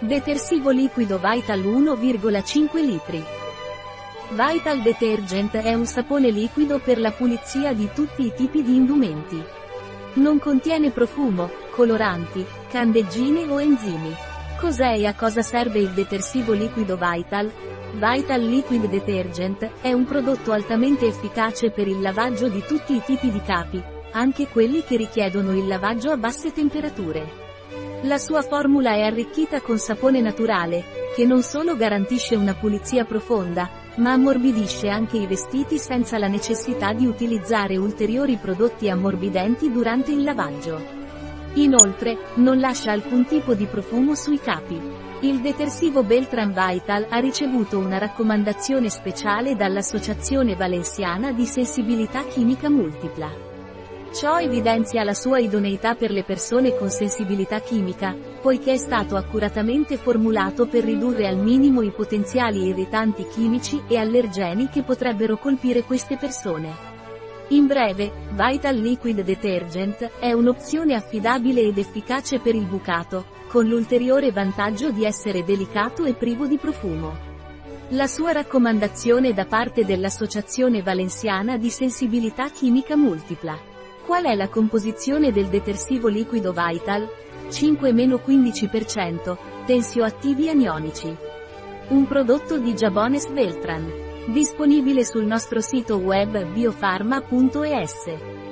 Detersivo liquido Vital 1,5 litri. Vital Detergent è un sapone liquido per la pulizia di tutti i tipi di indumenti. Non contiene profumo, coloranti, candeggine o enzimi. Cos'è e a cosa serve il detersivo liquido Vital? Vital Liquid Detergent è un prodotto altamente efficace per il lavaggio di tutti i tipi di capi, anche quelli che richiedono il lavaggio a basse temperature. La sua formula è arricchita con sapone naturale, che non solo garantisce una pulizia profonda, ma ammorbidisce anche i vestiti senza la necessità di utilizzare ulteriori prodotti ammorbidenti durante il lavaggio. Inoltre, non lascia alcun tipo di profumo sui capi. Il detersivo Beltran Vital ha ricevuto una raccomandazione speciale dall'Associazione Valenziana di Sensibilità Chimica Multipla. Ciò evidenzia la sua idoneità per le persone con sensibilità chimica, poiché è stato accuratamente formulato per ridurre al minimo i potenziali irritanti chimici e allergeni che potrebbero colpire queste persone. In breve, Vital Liquid Detergent è un'opzione affidabile ed efficace per il bucato, con l'ulteriore vantaggio di essere delicato e privo di profumo. La sua raccomandazione da parte dell'Associazione Valenziana di Sensibilità Chimica Multipla. Qual è la composizione del detersivo liquido Vital? 5-15%, tensioattivi anionici. Un prodotto di Jabones Veltran. Disponibile sul nostro sito web biofarma.es.